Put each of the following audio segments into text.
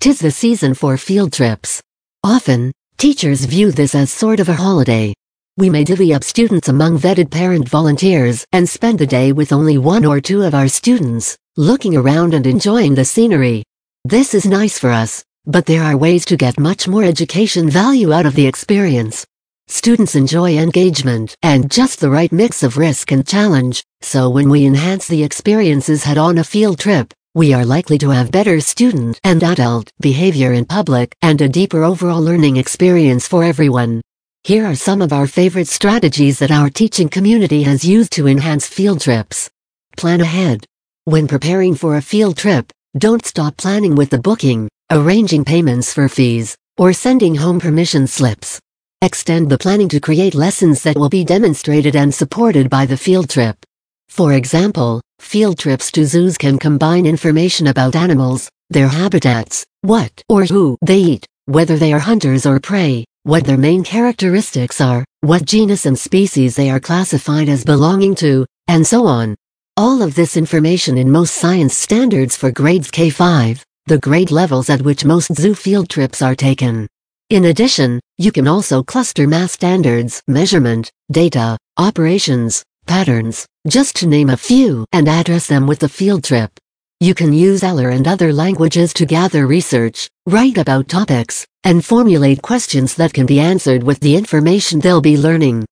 tis the season for field trips. Often, teachers view this as sort of a holiday. We may divvy up students among vetted parent volunteers and spend the day with only one or two of our students, looking around and enjoying the scenery. This is nice for us, but there are ways to get much more education value out of the experience. Students enjoy engagement and just the right mix of risk and challenge, so when we enhance the experiences head on a field trip, we are likely to have better student and adult behavior in public and a deeper overall learning experience for everyone. Here are some of our favorite strategies that our teaching community has used to enhance field trips. Plan ahead. When preparing for a field trip, don't stop planning with the booking, arranging payments for fees, or sending home permission slips. Extend the planning to create lessons that will be demonstrated and supported by the field trip. For example, field trips to zoos can combine information about animals, their habitats, what or who they eat, whether they are hunters or prey, what their main characteristics are, what genus and species they are classified as belonging to, and so on. All of this information in most science standards for grades K5, the grade levels at which most zoo field trips are taken. In addition, you can also cluster math standards, measurement, data, operations, patterns, just to name a few, and address them with the field trip. You can use ELA and other languages to gather research, write about topics, and formulate questions that can be answered with the information they'll be learning.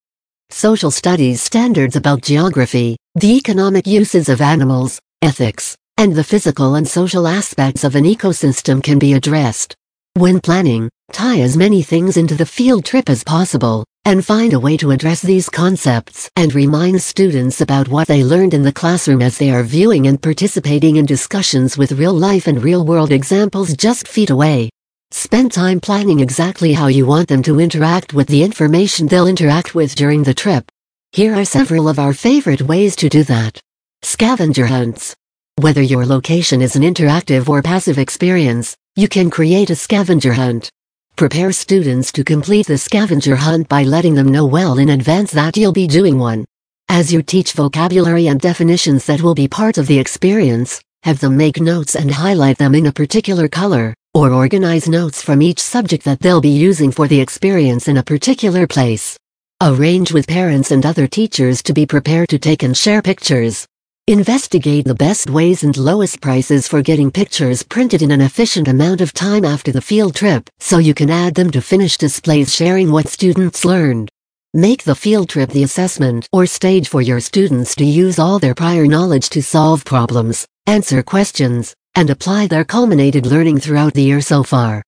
Social studies standards about geography, the economic uses of animals, ethics, and the physical and social aspects of an ecosystem can be addressed. When planning, tie as many things into the field trip as possible, and find a way to address these concepts and remind students about what they learned in the classroom as they are viewing and participating in discussions with real-life and real-world examples just feet away. Spend time planning exactly how you want them to interact with the information they'll interact with during the trip. Here are several of our favorite ways to do that. Scavenger hunts. Whether your location is an interactive or passive experience, you can create a scavenger hunt. Prepare students to complete the scavenger hunt by letting them know well in advance that you'll be doing one. As you teach vocabulary and definitions that will be part of the experience, have them make notes and highlight them in a particular color, or organize notes from each subject that they'll be using for the experience in a particular place. Arrange with parents and other teachers to be prepared to take and share pictures. Investigate the best ways and lowest prices for getting pictures printed in an efficient amount of time after the field trip, so you can add them to finished displays sharing what students learned. Make the field trip the assessment or stage for your students to use all their prior knowledge to solve problems, answer questions, and apply their culminated learning throughout the year so far.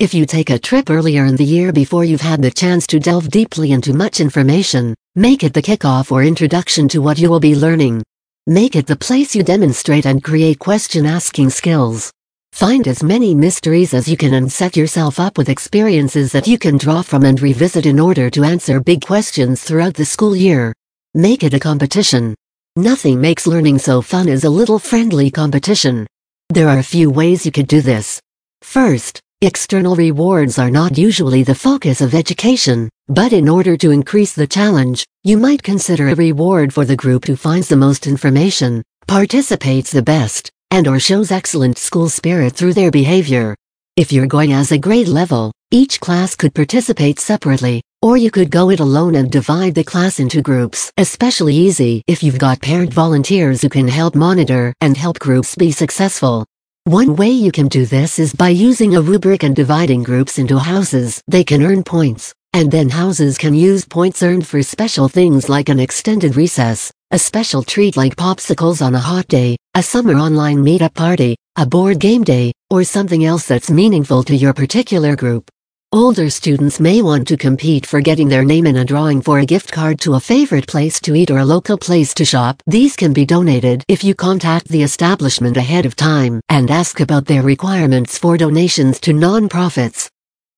If you take a trip earlier in the year before you've had the chance to delve deeply into much information, make it the kickoff or introduction to what you will be learning. Make it the place you demonstrate and create question-asking skills. Find as many mysteries as you can and set yourself up with experiences that you can draw from and revisit in order to answer big questions throughout the school year. Make it a competition. Nothing makes learning so fun as a little friendly competition. There are a few ways you could do this. First, external rewards are not usually the focus of education. But in order to increase the challenge, you might consider a reward for the group who finds the most information, participates the best, and or shows excellent school spirit through their behavior. If you're going as a grade level, each class could participate separately, or you could go it alone and divide the class into groups. Especially easy if you've got parent volunteers who can help monitor and help groups be successful. One way you can do this is by using a rubric and dividing groups into houses. They can earn points, and then houses can use points earned for special things like an extended recess, a special treat like popsicles on a hot day, a summer online meetup party, a board game day, or something else that's meaningful to your particular group. Older students may want to compete for getting their name in a drawing for a gift card to a favorite place to eat or a local place to shop. These can be donated if you contact the establishment ahead of time and ask about their requirements for donations to non-profits.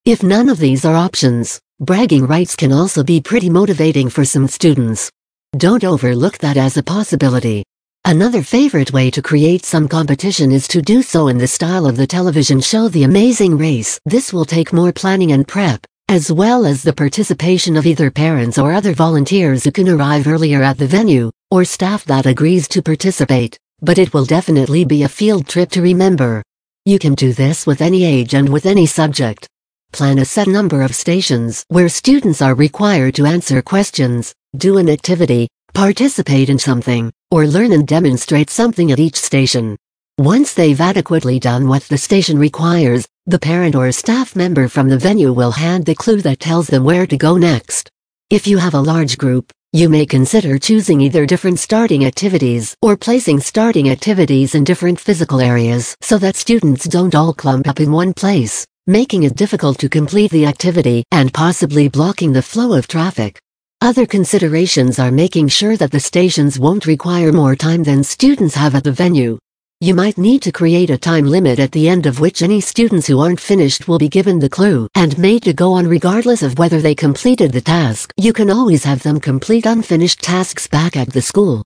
If none of these are options, Bragging rights can also be pretty motivating for some students. Don't overlook that as a possibility. Another favorite way to create some competition is to do so in the style of the television show The Amazing Race. This will take more planning and prep, as well as the participation of either parents or other volunteers who can arrive earlier at the venue, or staff that agrees to participate, but it will definitely be a field trip to remember. You can do this with any age and with any subject. Plan a set number of stations where students are required to answer questions, do an activity, participate in something, or learn and demonstrate something at each station. Once they've adequately done what the station requires, the parent or staff member from the venue will hand the clue that tells them where to go next. If you have a large group, you may consider choosing either different starting activities or placing starting activities in different physical areas so that students don't all clump up in one place, making it difficult to complete the activity and possibly blocking the flow of traffic. Other considerations are making sure that the stations won't require more time than students have at the venue. You might need to create a time limit at the end of which any students who aren't finished will be given the clue and made to go on regardless of whether they completed the task. You can always have them complete unfinished tasks back at the school.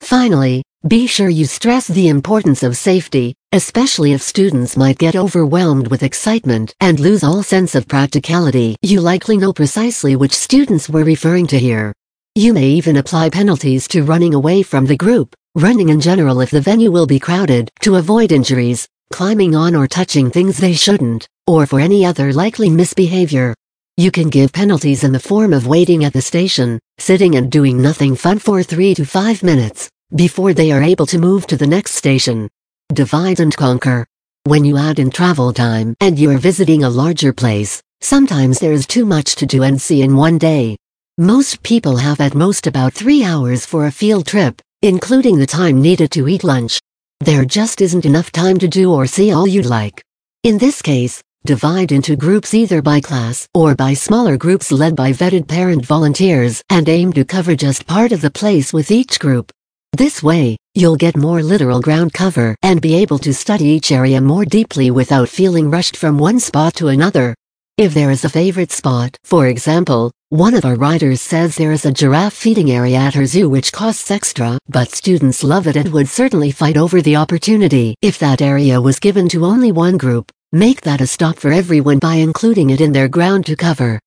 Finally, be sure you stress the importance of safety, especially if students might get overwhelmed with excitement and lose all sense of practicality. You likely know precisely which students we're referring to here. You may even apply penalties to running away from the group, running in general if the venue will be crowded, to avoid injuries, climbing on or touching things they shouldn't, or for any other likely misbehavior. You can give penalties in the form of waiting at the station, sitting and doing nothing fun for 3 to 5 minutes, before they are able to move to the next station. Divide and conquer. When you add in travel time and you are visiting a larger place, sometimes there is too much to do and see in one day. Most people have at most about 3 hours for a field trip, including the time needed to eat lunch. There just isn't enough time to do or see all you'd like. In this case, divide into groups either by class or by smaller groups led by vetted parent volunteers and aim to cover just part of the place with each group. This way, you'll get more literal ground cover and be able to study each area more deeply without feeling rushed from one spot to another. If there is a favorite spot, for example, one of our writers says there is a giraffe feeding area at her zoo which costs extra, but students love it and would certainly fight over the opportunity if that area was given to only one group. Make that a stop for everyone by including it in their ground to cover.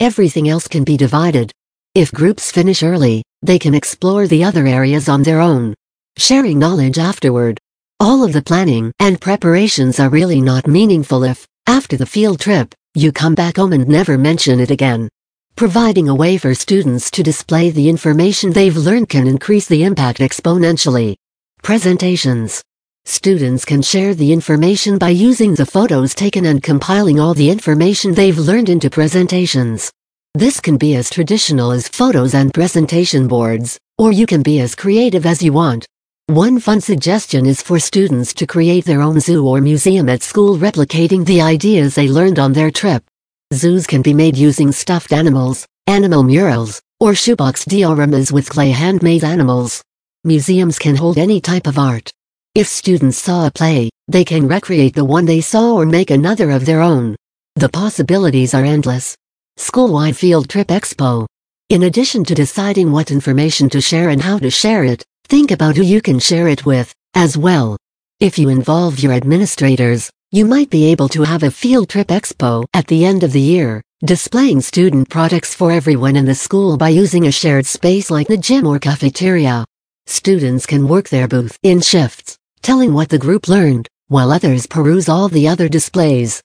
Everything else can be divided. If groups finish early, they can explore the other areas on their own. Sharing knowledge afterward. All of the planning and preparations are really not meaningful if, after the field trip, you come back home and never mention it again. Providing a way for students to display the information they've learned can increase the impact exponentially. Presentations. Students can share the information by using the photos taken and compiling all the information they've learned into presentations. This can be as traditional as photos and presentation boards, or you can be as creative as you want. One fun suggestion is for students to create their own zoo or museum at school replicating the ideas they learned on their trip. Zoos can be made using stuffed animals, animal murals, or shoebox dioramas with clay handmade animals. Museums can hold any type of art, if students saw a play, they can recreate the one they saw or make another of their own. The possibilities are endless. School-wide Field Trip Expo. In addition to deciding what information to share and how to share it, think about who you can share it with, as well. If you involve your administrators, you might be able to have a Field Trip Expo at the end of the year, displaying student products for everyone in the school by using a shared space like the gym or cafeteria. Students can work their booth in shifts telling what the group learned, while others peruse all the other displays.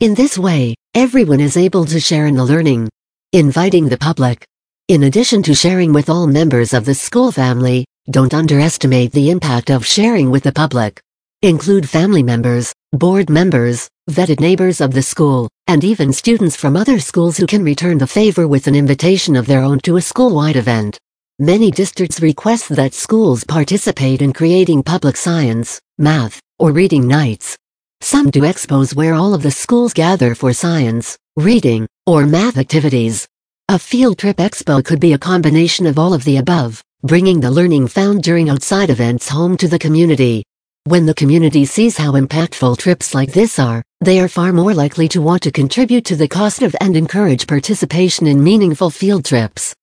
In this way, everyone is able to share in the learning. Inviting the public. In addition to sharing with all members of the school family, don't underestimate the impact of sharing with the public. Include family members, board members, vetted neighbors of the school, and even students from other schools who can return the favor with an invitation of their own to a school-wide event. Many districts request that schools participate in creating public science, math, or reading nights. Some do expos where all of the schools gather for science, reading, or math activities. A field trip expo could be a combination of all of the above, bringing the learning found during outside events home to the community. When the community sees how impactful trips like this are, they are far more likely to want to contribute to the cost of and encourage participation in meaningful field trips.